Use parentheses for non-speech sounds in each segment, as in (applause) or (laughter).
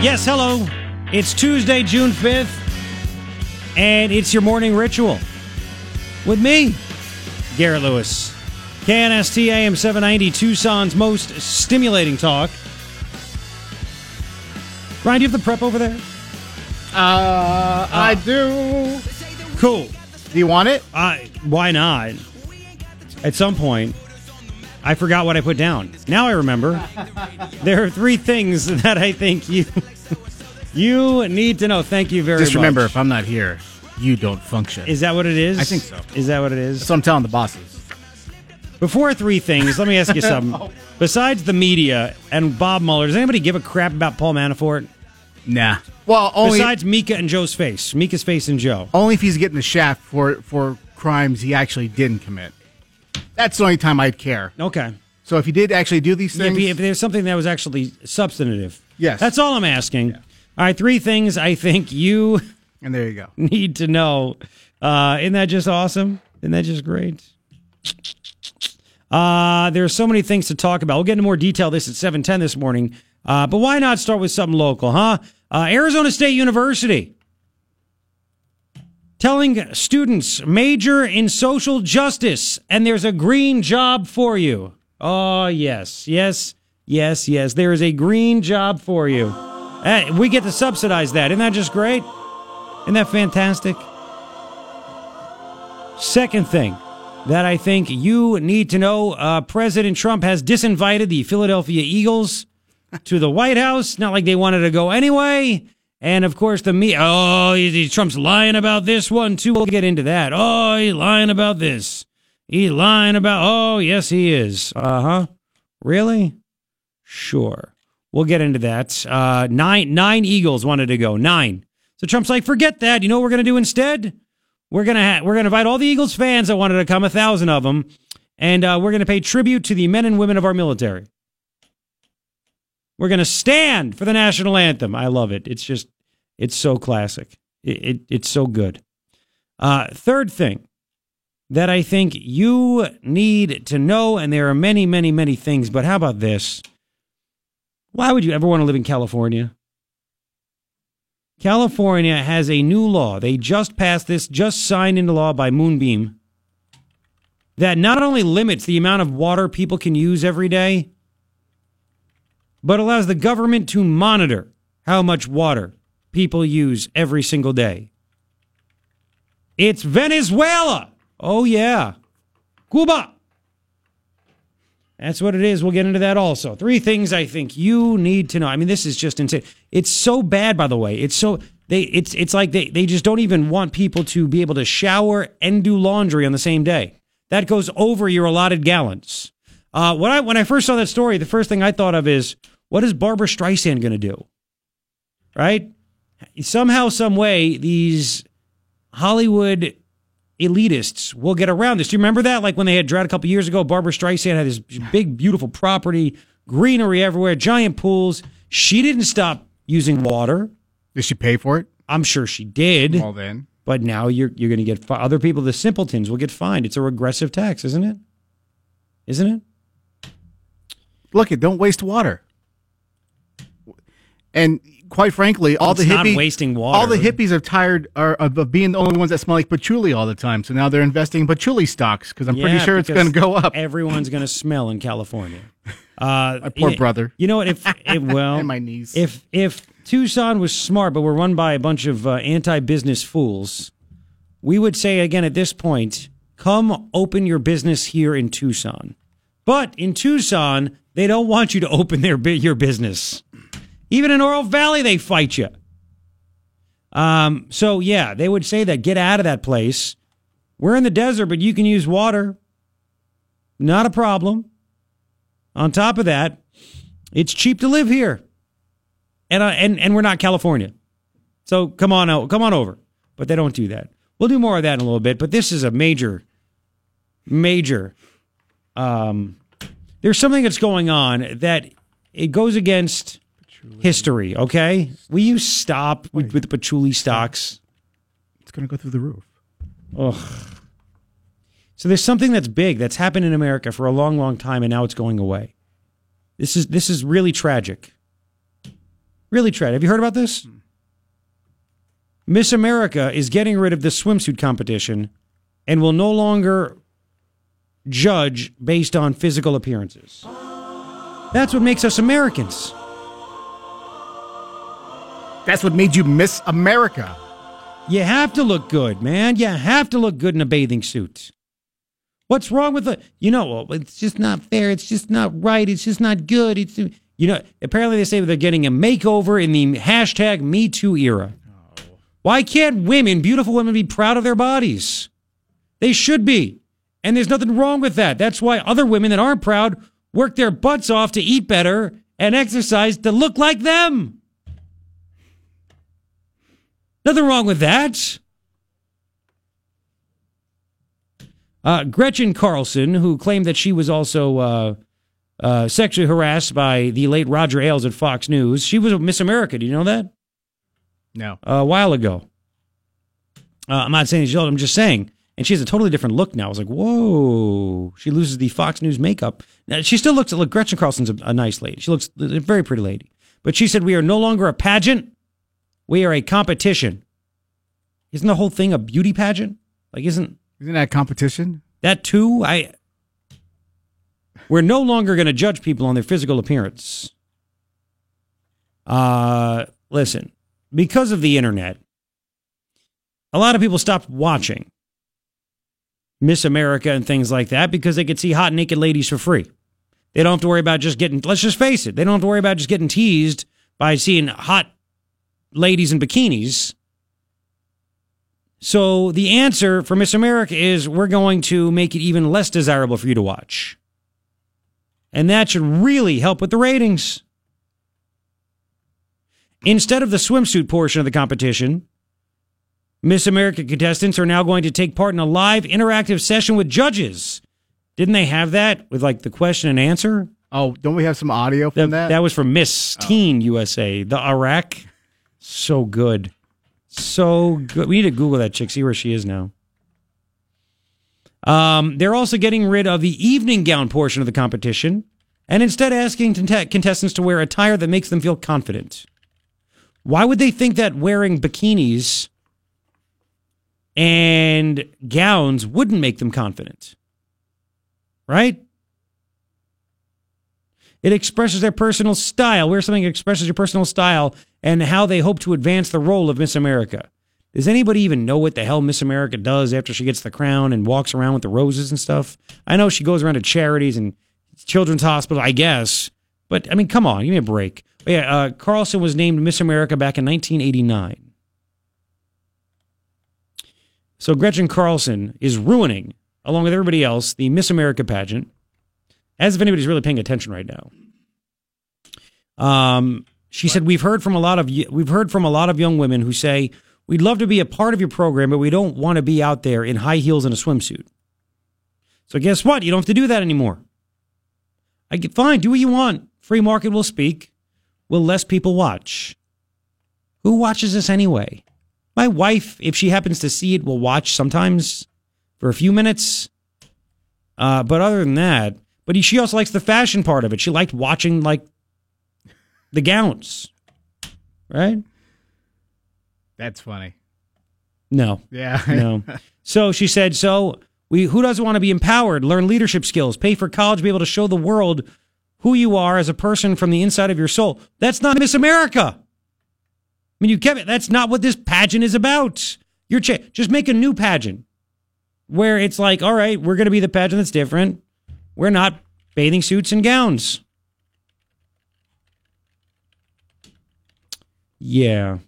Yes, hello. It's Tuesday, June 5th, and it's your morning ritual with me, Garret Lewis. KNST AM 790, Tucson's most stimulating talk. Ryan, do you have the prep over there? Uh, I do. Cool. Do you want it? Uh, why not? At some point, I forgot what I put down. Now I remember. (laughs) there are three things (laughs) that I think you you need to know. Thank you very much. Just much. remember, if I'm not here, you don't function. Is that what it is? I think so. Is that what it is? So I'm telling the bosses. Before three things, let me ask you (laughs) something. Besides the media and Bob Mueller, does anybody give a crap about Paul Manafort? Nah. Well, only Besides Mika and Joe's face, Mika's face and Joe. only if he's getting the shaft for for crimes he actually didn't commit. That's the only time I'd care. Okay. So if he did actually do these If, things, if there's something that was actually substantive. Yes. That's all I'm asking. All right, three things I think you and there you go. (laughs) need to know. Uh, isn't that just awesome? Isn't that just great? Uh, there's so many things to talk about. We'll get into more detail this at 710 this morning. Uh, but why not start with something local, huh? Uh, Arizona State University telling students major in social justice and there's a green job for you. Oh, yes, yes, yes, yes. There is a green job for you. We get to subsidize that. Isn't that just great? Isn't that fantastic? Second thing that I think you need to know uh, President Trump has disinvited the Philadelphia Eagles to the White House. Not like they wanted to go anyway. And of course, the me. Oh, he- Trump's lying about this one too. We'll get into that. Oh, he's lying about this. He's lying about. Oh, yes, he is. Uh huh. Really? Sure. We'll get into that. Uh, nine nine Eagles wanted to go. Nine. So Trump's like, forget that. You know what we're gonna do instead? We're gonna ha- we're gonna invite all the Eagles fans that wanted to come, a thousand of them, and uh, we're gonna pay tribute to the men and women of our military. We're gonna stand for the national anthem. I love it. It's just it's so classic. It, it it's so good. Uh, third thing that I think you need to know, and there are many, many, many things, but how about this? Why would you ever want to live in California? California has a new law. They just passed this, just signed into law by Moonbeam, that not only limits the amount of water people can use every day, but allows the government to monitor how much water people use every single day. It's Venezuela. Oh, yeah. Cuba. That's what it is. We'll get into that also. Three things I think you need to know. I mean, this is just insane. It's so bad, by the way. It's so they it's it's like they, they just don't even want people to be able to shower and do laundry on the same day. That goes over your allotted gallons. Uh, when I when I first saw that story, the first thing I thought of is what is Barbra Streisand going to do? Right? Somehow, some way, these Hollywood elitists will get around this. Do you remember that? Like when they had drought a couple years ago, Barbra Streisand had this big, beautiful property, greenery everywhere, giant pools. She didn't stop using water. Did she pay for it? I'm sure she did. Well, then. But now you're you're going to get fi- other people, the simpletons, will get fined. It's a regressive tax, isn't it? Isn't it? Look, it don't waste water. And quite frankly, all It's the hippies wasting water. All the hippies are tired are, of, being the only ones that smell like patchouli all the time. So now they're investing in patchouli stocks because I'm pretty sure it's going to go up. Everyone's going to smell in California. (laughs) Uh, My poor you- brother. You know what? If it, (laughs) well, And my niece. If if Tucson was smart, but we're run by a bunch of uh, anti-business fools, we would say again at this point, come open your business here in Tucson. But in Tucson, they don't want you to open their your business. Even in Oro Valley, they fight you. Um, so yeah, they would say that get out of that place. We're in the desert, but you can use water. Not a problem. On top of that, it's cheap to live here, and uh, and and we're not California, so come on out, come on over. But they don't do that. We'll do more of that in a little bit. But this is a major, major. Um, there's something that's going on that it goes against history. Okay, will you stop with, with the patchouli stocks? It's going to go through the roof. Ugh. So there's something that's big that's happened in America for a long, long time, and now it's going away. This is this is really tragic. Really, tragic. have you heard about this? Miss America is getting rid of the swimsuit competition and will no longer judge based on physical appearances. That's what makes us Americans. That's what made you Miss America. You have to look good, man. You have to look good in a bathing suit. What's wrong with it? You know, it's just not fair. It's just not right. It's just not good. It's you know. Apparently, they say they're getting a makeover in the hashtag Me Too era. Why can't women, beautiful women, be proud of their bodies? They should be, and there's nothing wrong with that. That's why other women that aren't proud work their butts off to eat better and exercise to look like them. Nothing wrong with that. Uh, Gretchen Carlson, who claimed that she was also uh, uh, sexually harassed by the late Roger Ailes at Fox News, she was a Miss America. Do you know that? No. a while ago. Uh, I'm not saying she's old. I'm just saying. And she has a totally different look now. I was like, whoa. She loses the Fox News makeup. Now, she still looks, look, Gretchen Carlson's a, a nice lady. She looks a very pretty lady. But she said, we are no longer a pageant. We are a competition. Isn't the whole thing a beauty pageant? Like, isn't Isn't that a competition? that too? I. We're no longer going to judge people on their physical appearance. Uh, listen, because of the internet, a lot of people stopped watching Miss America and things like that because they could see hot naked ladies for free. They don't have to worry about just getting, let's just face it, they don't have to worry about just getting teased by seeing hot ladies in bikinis. So the answer for Miss America is we're going to make it even less desirable for you to watch. And that should really help with the ratings. Instead of the swimsuit portion of the competition, Miss America contestants are now going to take part in a live interactive session with judges. Didn't they have that with like the question and answer? Oh, don't we have some audio from that? That was from Miss oh. Teen USA, the Iraq. So good. So good. We need to Google that chick, see where she is now. Um, they're also getting rid of the evening gown portion of the competition and instead asking contestants to wear attire that makes them feel confident. Why would they think that wearing bikinis and gowns wouldn't make them confident? Right? It expresses their personal style. Wear something that expresses your personal style and how they hope to advance the role of Miss America. Does anybody even know what the hell Miss America does after she gets the crown and walks around with the roses and stuff? I know she goes around to charities and children's hospitals, I guess. But I mean, come on, give me a break. But yeah, uh, Carlson was named Miss America back in 1989. So Gretchen Carlson is ruining, along with everybody else, the Miss America pageant. As if anybody's really paying attention right now. Um, she said we've heard from a lot of we've heard from a lot of young women who say we'd love to be a part of your program, but we don't want to be out there in high heels and a swimsuit. So guess what? You don't have to do that anymore. I get fine. Do what you want. Free market will speak. Will less people watch? Who watches this anyway? My wife, if she happens to see it, will watch sometimes for a few minutes. Uh, but other than that, but she also likes the fashion part of it. She liked watching like the gowns, right? That's funny. No, Yeah. (laughs) no. So she said, so we who doesn't want to be empowered, learn leadership skills, pay for college, be able to show the world who you are as a person from the inside of your soul. That's not Miss America. I mean, you kept it. That's not what this pageant is about. You're cha- just make a new pageant where it's like, all right, we're going to be the pageant that's different. We're not bathing suits and gowns. Yeah.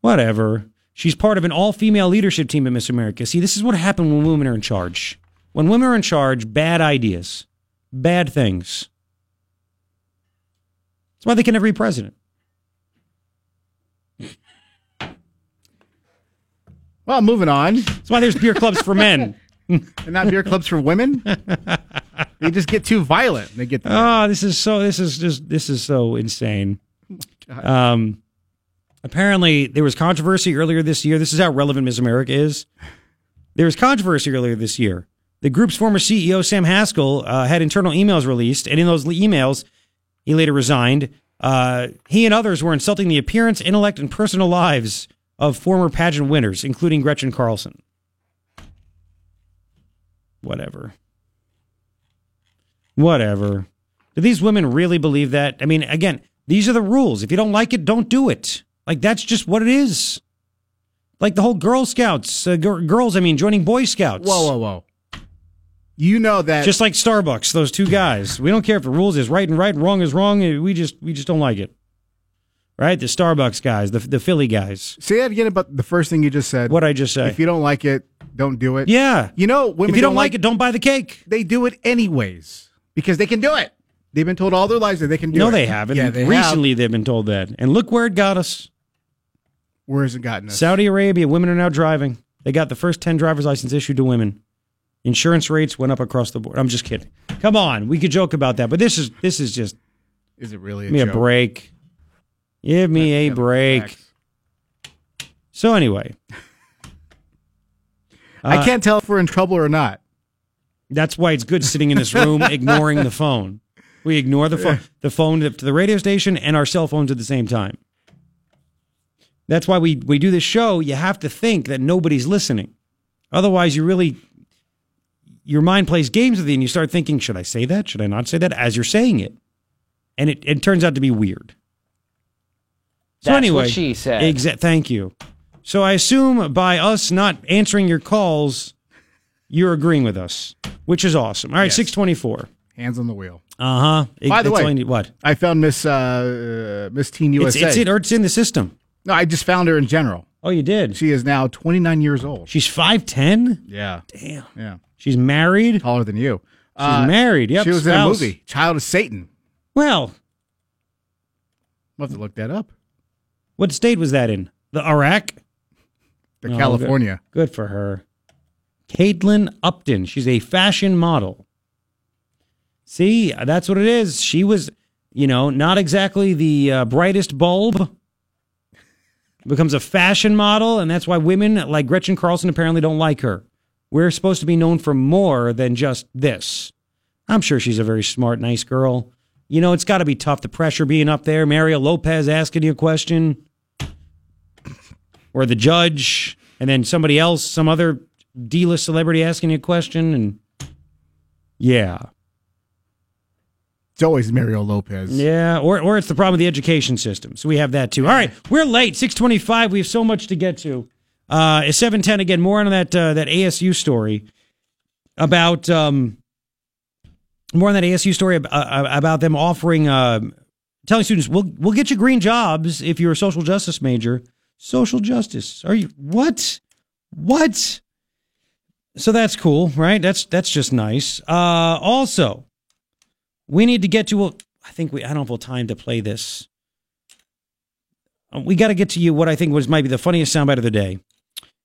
Whatever. She's part of an all female leadership team at Miss America. See, this is what happened when women are in charge. When women are in charge, bad ideas, bad things. That's why they can never be president. Well, moving on. That's why there's beer clubs for men. (laughs) And not beer clubs for women. (laughs) they just get too violent. They get. Oh, this is so. This is just. This is so insane. Um, apparently there was controversy earlier this year. This is how relevant Miss America is. There was controversy earlier this year. The group's former CEO Sam Haskell uh, had internal emails released, and in those emails, he later resigned. Uh, he and others were insulting the appearance, intellect, and personal lives of former pageant winners, including Gretchen Carlson. Whatever. Whatever. Do these women really believe that? I mean, again, these are the rules. If you don't like it, don't do it. Like, that's just what it is. Like the whole Girl Scouts, uh, gir- girls, I mean, joining Boy Scouts. Whoa, whoa, whoa. You know that Just like Starbucks, those two guys. We don't care if the rules is right and right, wrong is wrong. We just we just don't like it. Right? The Starbucks guys, the the Philly guys. say that again about the first thing you just said. What I just said. If you don't like it, don't do it. yeah. You know, women If you don't like it, don't buy the cake. they do it anyways because they can do it. They've been told all their lives that they can do it. No, they haven't. Yeah, they have. Recently, they've been told that, and look where it got us. Where has it gotten us? Saudi Arabia, women are now driving. They got the first 10 driver's license issued to women. Insurance rates went up across the board. I'm just kidding. Come on, we could joke about that, but this is this is just Is it really a give me a break. Give me a break. So anyway, (laughs) I can't tell if we're in trouble or not. that's why it's good sitting in this room (laughs) ignoring the phone. We ignore the phone, the phone to the radio station and our cell phones at the same time. That's why we we do this show. You have to think that nobody's listening. Otherwise, you really your mind plays games with you, and you start thinking, "Should I say that? Should I not say that?" As you're saying it, and it, it turns out to be weird. So That's anyway, what she said. Exa- thank you. So I assume by us not answering your calls, you're agreeing with us, which is awesome. All right, Yes. six twenty four. Hands on the wheel. Uh huh. By the way- what? I found Miss uh, uh, Miss Teen It's, USA. it's in or it's in the system. No, I just found her in general. Oh, you did. She is now 29 years old. She's five ten. Yeah, Damn. yeah, She's married. taller than you. She's married. Yep. she was spouse. in a movie, Child of Satan. Well, We'll have to look that up. what state was that in? The Iraq. The Oh, California. Good for her. Caitlin Upton. She's a fashion model. See, that's what it is. She was, you know, not exactly the uh, brightest bulb. Becomes a fashion model, and that's why women like Gretchen Carlson apparently don't like her. We're supposed to be known for more than just this. I'm sure she's a very smart, nice girl. You know, it's got to be tough, the pressure being up there. Mario Lopez asking you a question or the judge, and then somebody else, some other D-list celebrity asking you a question, and yeah, It's always Mario Lopez. yeah, or or it's the problem with the education system. So we have that too. All right, we're late, six twenty-five. We have so much to get to. Uh, it's seven ten again. More on that uh, that ASU story about um, more on that ASU story ab- uh, about them offering uh, telling students we'll we'll get you green jobs if you're a social justice major. Social justice? Are you what? What? So that's cool, right? That's that's just nice. Uh, also, we need to get to. Well, I think we. I don't have time to play this. Uh, We got to get to you. What I think was might be the funniest soundbite of the day.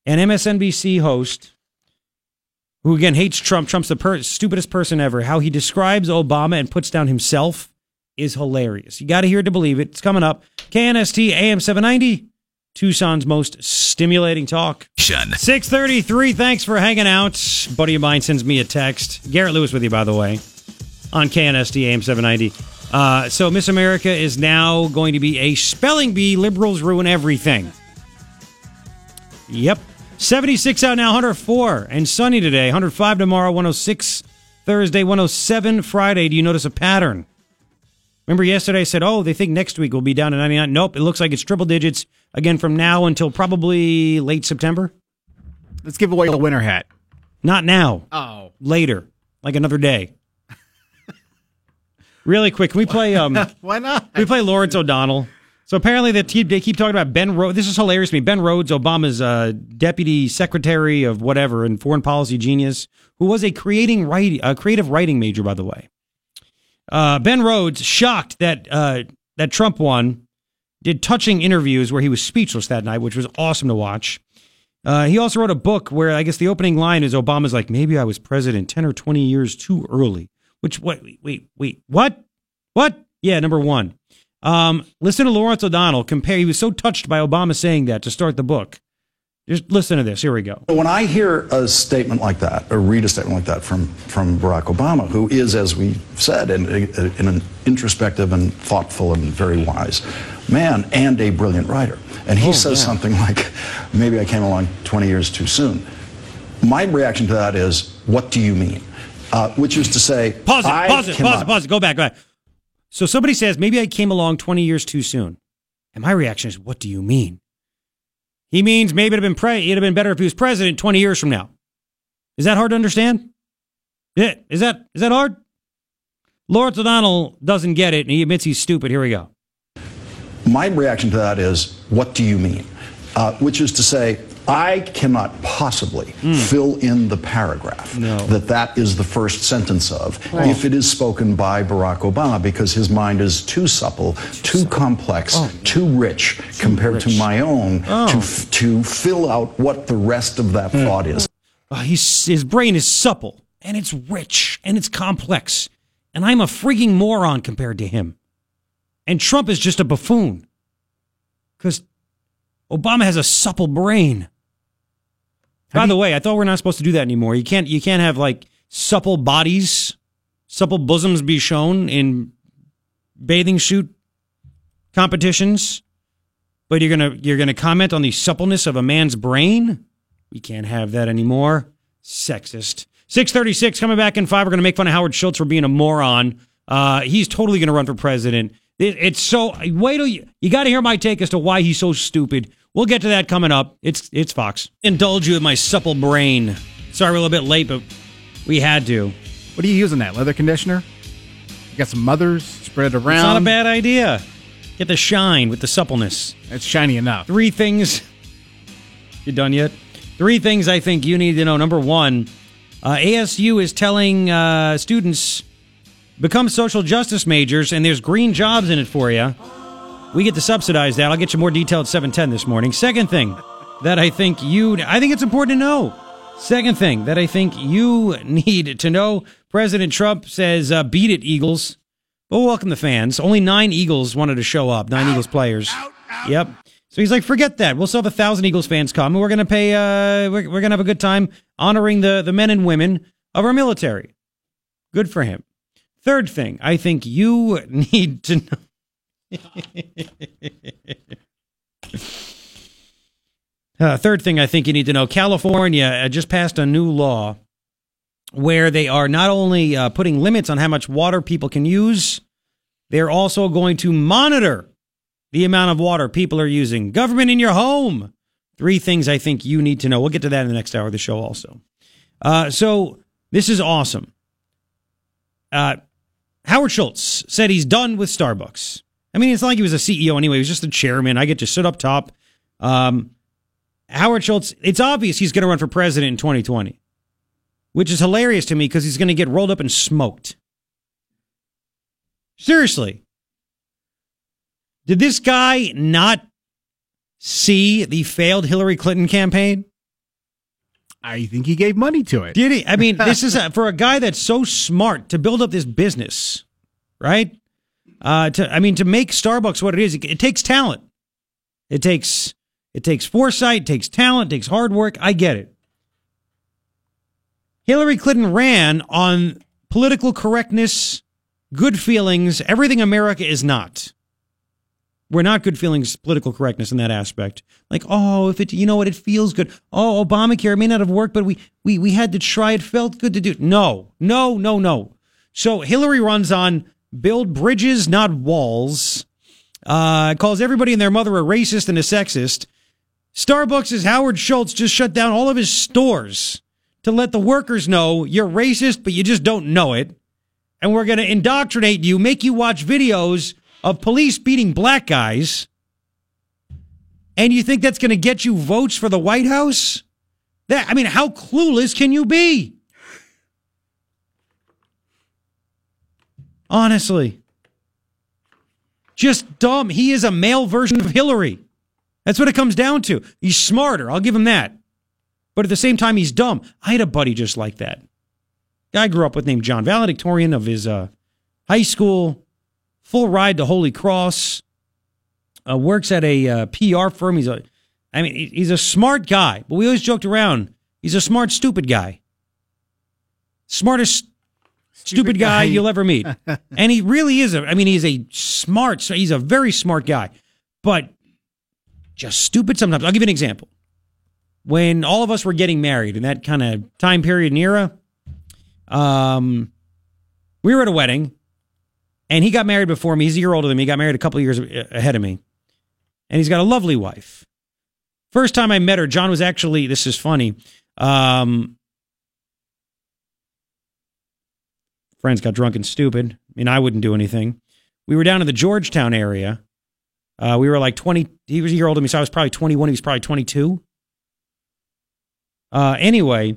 An MSNBC host, who again hates Trump. Trump's the per- stupidest person ever. How he describes Obama and puts down himself is hilarious. You got to hear it to believe it. It's coming up. KNST AM seven ninety. Tucson's most stimulating talk. 633. Thanks for hanging out. Buddy of mine sends me a text. Garret Lewis with you, by the way, on KNST AM 790. Uh, so Miss America is now going to be a spelling bee. Liberals ruin everything. Yep. 76 out now, 104. And sunny today, 105 tomorrow, 106 Thursday, 107 Friday. Do you notice a pattern? Remember yesterday I said, oh, they think next week will be down to 99. Nope, it looks like it's triple digits again from now until probably late September. Let's give away a winter hat. Not now. Oh. Later, like another day. Really quick, can we play? Um, (laughs) Why not? we play Lawrence O'Donnell. So apparently they keep, they keep talking about Ben Rhodes. This is hilarious to me. Ben Rhodes, Obama's uh, deputy secretary of whatever and foreign policy genius, who was a creating writing, a creative writing major, by the way. Uh, ben Rhodes shocked that uh, that Trump won. Did touching interviews where he was speechless that night, which was awesome to watch. Uh, he also wrote a book where I guess the opening line is Obama's like, maybe I was president 10 or 20 years too early. Which, wait, wait, wait, wait what? What? Yeah, number one. Um, listen to Lawrence O'Donnell compare. He was so touched by Obama saying that to start the book. Just listen to this. Here we go. When I hear a statement like that, or read a statement like that from, from Barack Obama, who is, as we said, in, in an introspective and thoughtful and very wise man and a brilliant writer, and he Oh, says yeah. something like, maybe I came along 20 years too soon. My reaction to that is, what do you mean? Uh, which is to say, Pause it, I pause it, pause it, pause it. Go back, go back. So somebody says, maybe I came along 20 years too soon. And my reaction is, what do you mean? He means maybe it'd have been pre- it'd have been better if he was president 20 years from now. Is that hard to understand? Yeah, is that is that hard? Lawrence O'Donnell doesn't get it, and he admits he's stupid. Here we go. My reaction to that is, what do you mean? Uh, which is to say, I cannot possibly fill in the paragraph No. that that is the first sentence of if it is spoken by Barack Obama because his mind is too supple, too complex, too rich compared to my own to, f- to fill out what the rest of that thought is. Uh, his brain is supple and it's rich and it's complex. And I'm a freaking moron compared to him. And Trump is just a buffoon. Because Obama has a supple brain. By the way, I thought we're not supposed to do that anymore. You can't you can't have like supple bodies, supple bosoms be shown in bathing suit competitions. But you're gonna you're gonna comment on the suppleness of a man's brain? We can't have that anymore. Sexist. 636 coming back in five. We're going to make fun of Howard Schultz for being a moron. Uh, he's totally going to run for president. It, it's so, wait till you, you got to hear my take as to why he's so stupid. We'll get to that coming up. It's, it's Fox. Indulge you with my supple brain. Sorry we're a little bit late, but we had to. What are you using that leather conditioner? You got some mothers spread around. It's not a bad idea. Get the shine with the suppleness. It's shiny enough. Three things. You done yet? Three things I think you need to know. Number one, uh, ASU is telling uh, students become social justice majors, and there's green jobs in it for you. We get to subsidize that. I'll get you more detail at 710 this morning. Second thing that I think you, I think it's important to know. Second thing that I think you need to know President Trump says, uh, beat it, Eagles. Well, welcome the fans. Only nine Eagles wanted to show up, nine Eagles players. Yep. So he's like, forget that. We'll still have a thousand Eagles fans come, and we're gonna pay. Uh, we're, we're gonna have a good time honoring the the men and women of our military. Good for him. Third thing, I think you (laughs) need to know. (laughs) Uh, third thing I think you need to know California uh, just passed a new law where they are not only uh, putting limits on how much water people can use, they're also going to monitor the amount of water people are using. Government in your home. Three things I think you need to know. We'll get to that in the next hour of the show also. Uh, so this is awesome. Uh, Howard Schultz said he's done with Starbucks. I mean, it's not like he was a CEO anyway. He was just the chairman. I get to sit up top. Um, Howard Schultz, it's obvious he's going to run for president in 2020, which is hilarious to me because he's going to get rolled up and smoked. Seriously. Did this guy not see the failed Hillary Clinton campaign? I think he gave money to it. Did he? I mean, (laughs) this is a, for a guy that's so smart to build up this business, right? Uh, to I mean, to make Starbucks what it is, it, it takes talent. It takes it takes foresight, it takes talent, it takes hard work. I get it. Hillary Clinton ran on political correctness, good feelings, everything America is not. We're not good feelings, political correctness in that aspect. Like, oh, if it, you know what, it feels good. Oh, Obamacare may not have worked, but we, we, we had to try. It felt good to do. No, no, no, no. So Hillary runs on build bridges, not walls. Uh, calls everybody and their mother a racist and a sexist. Starbucks' is Howard Schultz just shut down all of his stores to let the workers know you're racist, but you just don't know it. And we're going to indoctrinate you, make you watch videos of police beating black guys. And you think that's going to get you votes for the White House? That I mean, how clueless can you be? Honestly. Just dumb. He is a male version of Hillary. That's what it comes down to. He's smarter. I'll give him that. But at the same time, he's dumb. I had a buddy just like that. Guy I grew up with named John, valedictorian of his uh, high school, full ride to Holy Cross, uh, works at a uh, PR firm. He's a I mean, he's a smart guy, but we always joked around. He's a smart, stupid guy. Smartest, stupid, guy, guy. you'll ever meet. (laughs) and he really is a, I mean, he's a smart, so he's a very smart guy, but just stupid sometimes. I'll give you an example. When all of us were getting married in that kind of time period and era, um, we were at a wedding and he got married before me. He's a year older than me. He got married a couple of years ahead of me. And he's got a lovely wife. First time I met her, John was actually, this is funny. Um, friends got drunk and stupid. I mean, I wouldn't do anything. We were down in the Georgetown area. Uh, we were like 20, he was a year older than me, so I was probably 21. He was probably 22. Uh, anyway,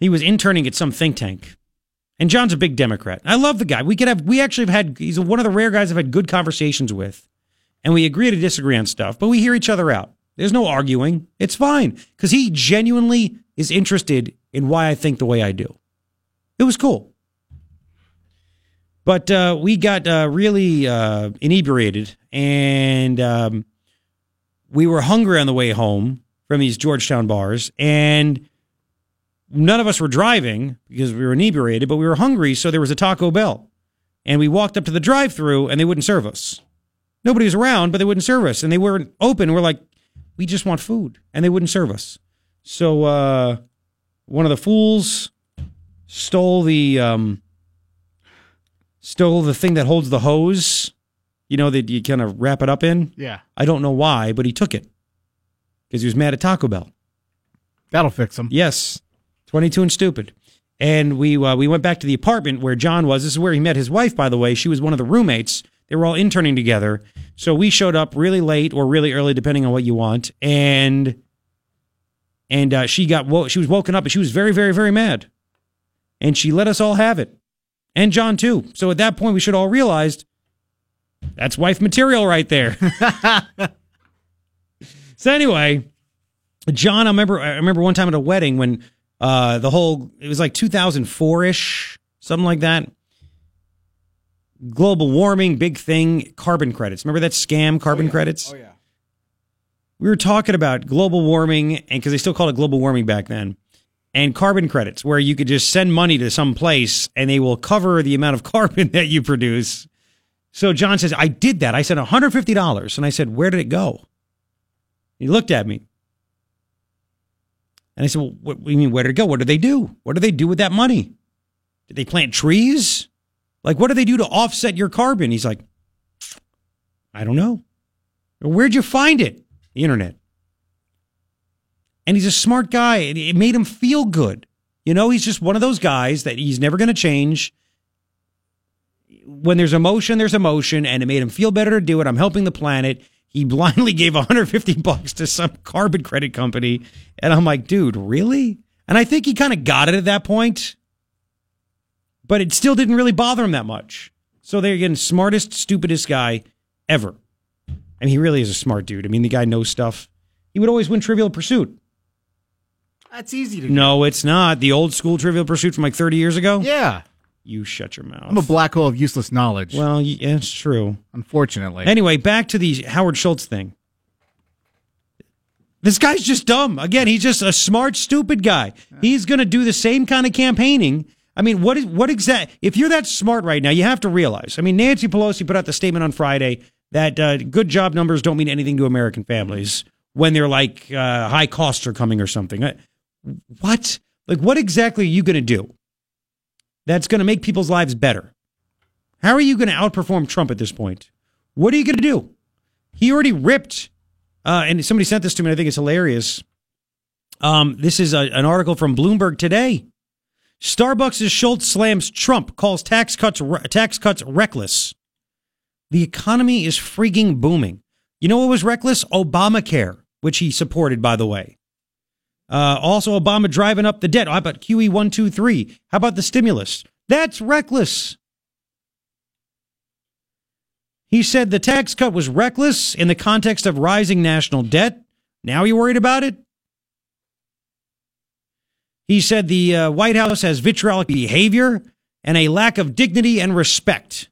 he was interning at some think tank. And John's a big Democrat. I love the guy. We could have, we actually have had, he's one of the rare guys I've had good conversations with. And we agree to disagree on stuff, but we hear each other out. There's no arguing. It's fine because he genuinely is interested in why I think the way I do. It was cool. But uh, we got uh, really uh, inebriated and um, we were hungry on the way home from these Georgetown bars. And none of us were driving because we were inebriated, but we were hungry. So there was a Taco Bell. And we walked up to the drive through and they wouldn't serve us. Nobody was around, but they wouldn't serve us. And they weren't open. We're like, we just want food. And they wouldn't serve us. So uh, one of the fools stole the um, stole the thing that holds the hose, you know, that you kind of wrap it up in. Yeah, I don't know why, but he took it because he was mad at Taco Bell. that'll fix him. Yes, 22 and stupid. And we uh, we went back to the apartment where John was. This is where he met his wife, by the way. She was one of the roommates. They were all interning together. So we showed up really late or really early, depending on what you want. And and uh, she got wo- she was woken up and she was very very very mad. And she let us all have it, and John too. So at that point, we should all realized that's wife material right there. (laughs) so anyway, John, I remember I remember one time at a wedding when uh the whole it was like 2004 ish, something like that. Global warming, big thing, carbon credits. Remember that scam, carbon credits? Oh yeah. We were talking about global warming, and because they still called it global warming back then, and carbon credits, where you could just send money to some place and they will cover the amount of (laughs) carbon that you produce. So John says, I did that. I said $150. And I said, Where did it go? He looked at me. And I said, well, what do you mean, where did it go? What do they do? What do they do with that money? Did they plant trees? Like, what do they do to offset your carbon? He's like, I don't know. Where'd you find it? The internet. And he's a smart guy. It made him feel good. You know, he's just one of those guys that he's never going to change. When there's emotion, there's emotion, and it made him feel better to do it. I'm helping the planet. He (laughs) blindly gave 150 bucks to some carbon credit company. And I'm like, dude, really? And I think he kind of got it at that point, but it still didn't really bother him that much. So there again, smartest, stupidest guy ever. And he really is a smart dude. I mean, the guy knows stuff. He would always win Trivial Pursuit. That's easy to do. No, it's not. The old school Trivial Pursuit from like 30 years ago? Yeah, You shut your mouth. I'm a black hole of useless knowledge. well, yeah, it's true. unfortunately. Anyway, back to the Howard Schultz thing. This guy's just dumb. Again, he's just a smart, stupid guy. He's going to do the same kind of campaigning. I mean, what is what exact? If you're that smart right now, you have to realize. I mean, Nancy Pelosi put out the statement on Friday that uh, good job numbers don't mean anything to American families when they're like uh, high costs are coming or something. What? Like, what exactly are you going to do that's going to make people's lives better? How are you going to outperform Trump at this point? What are you going to do? He already ripped, uh, and somebody sent this to me. I think it's hilarious. Um, this is a, an article from Bloomberg today. Starbucks' Schultz slams Trump, calls tax cuts tax cuts reckless. The economy is freaking booming. You know what was reckless? Obamacare, which he supported, by the way. Uh, also, Obama driving up the debt. How about QE one two three? How about the stimulus? That's reckless. He said the tax cut was reckless in the context of rising national debt. Now you worried about it? He said the uh, White House has vitriolic behavior and a lack of dignity and respect.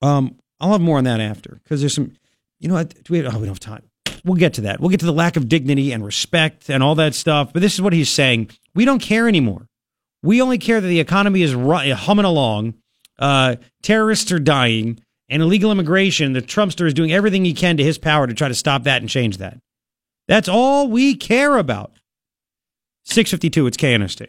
Um, I'll have more on that after because there's some, you know. Do we have, oh, we don't have time. We'll get to that. We'll get to the lack of dignity and respect and all that stuff. But this is what he's saying. We don't care anymore. We only care that the economy is ru- humming along. Uh, terrorists are dying and illegal immigration. The Trumpster is doing everything he can to his power to try to stop that and change that. That's all we care about. 652, it's KNST.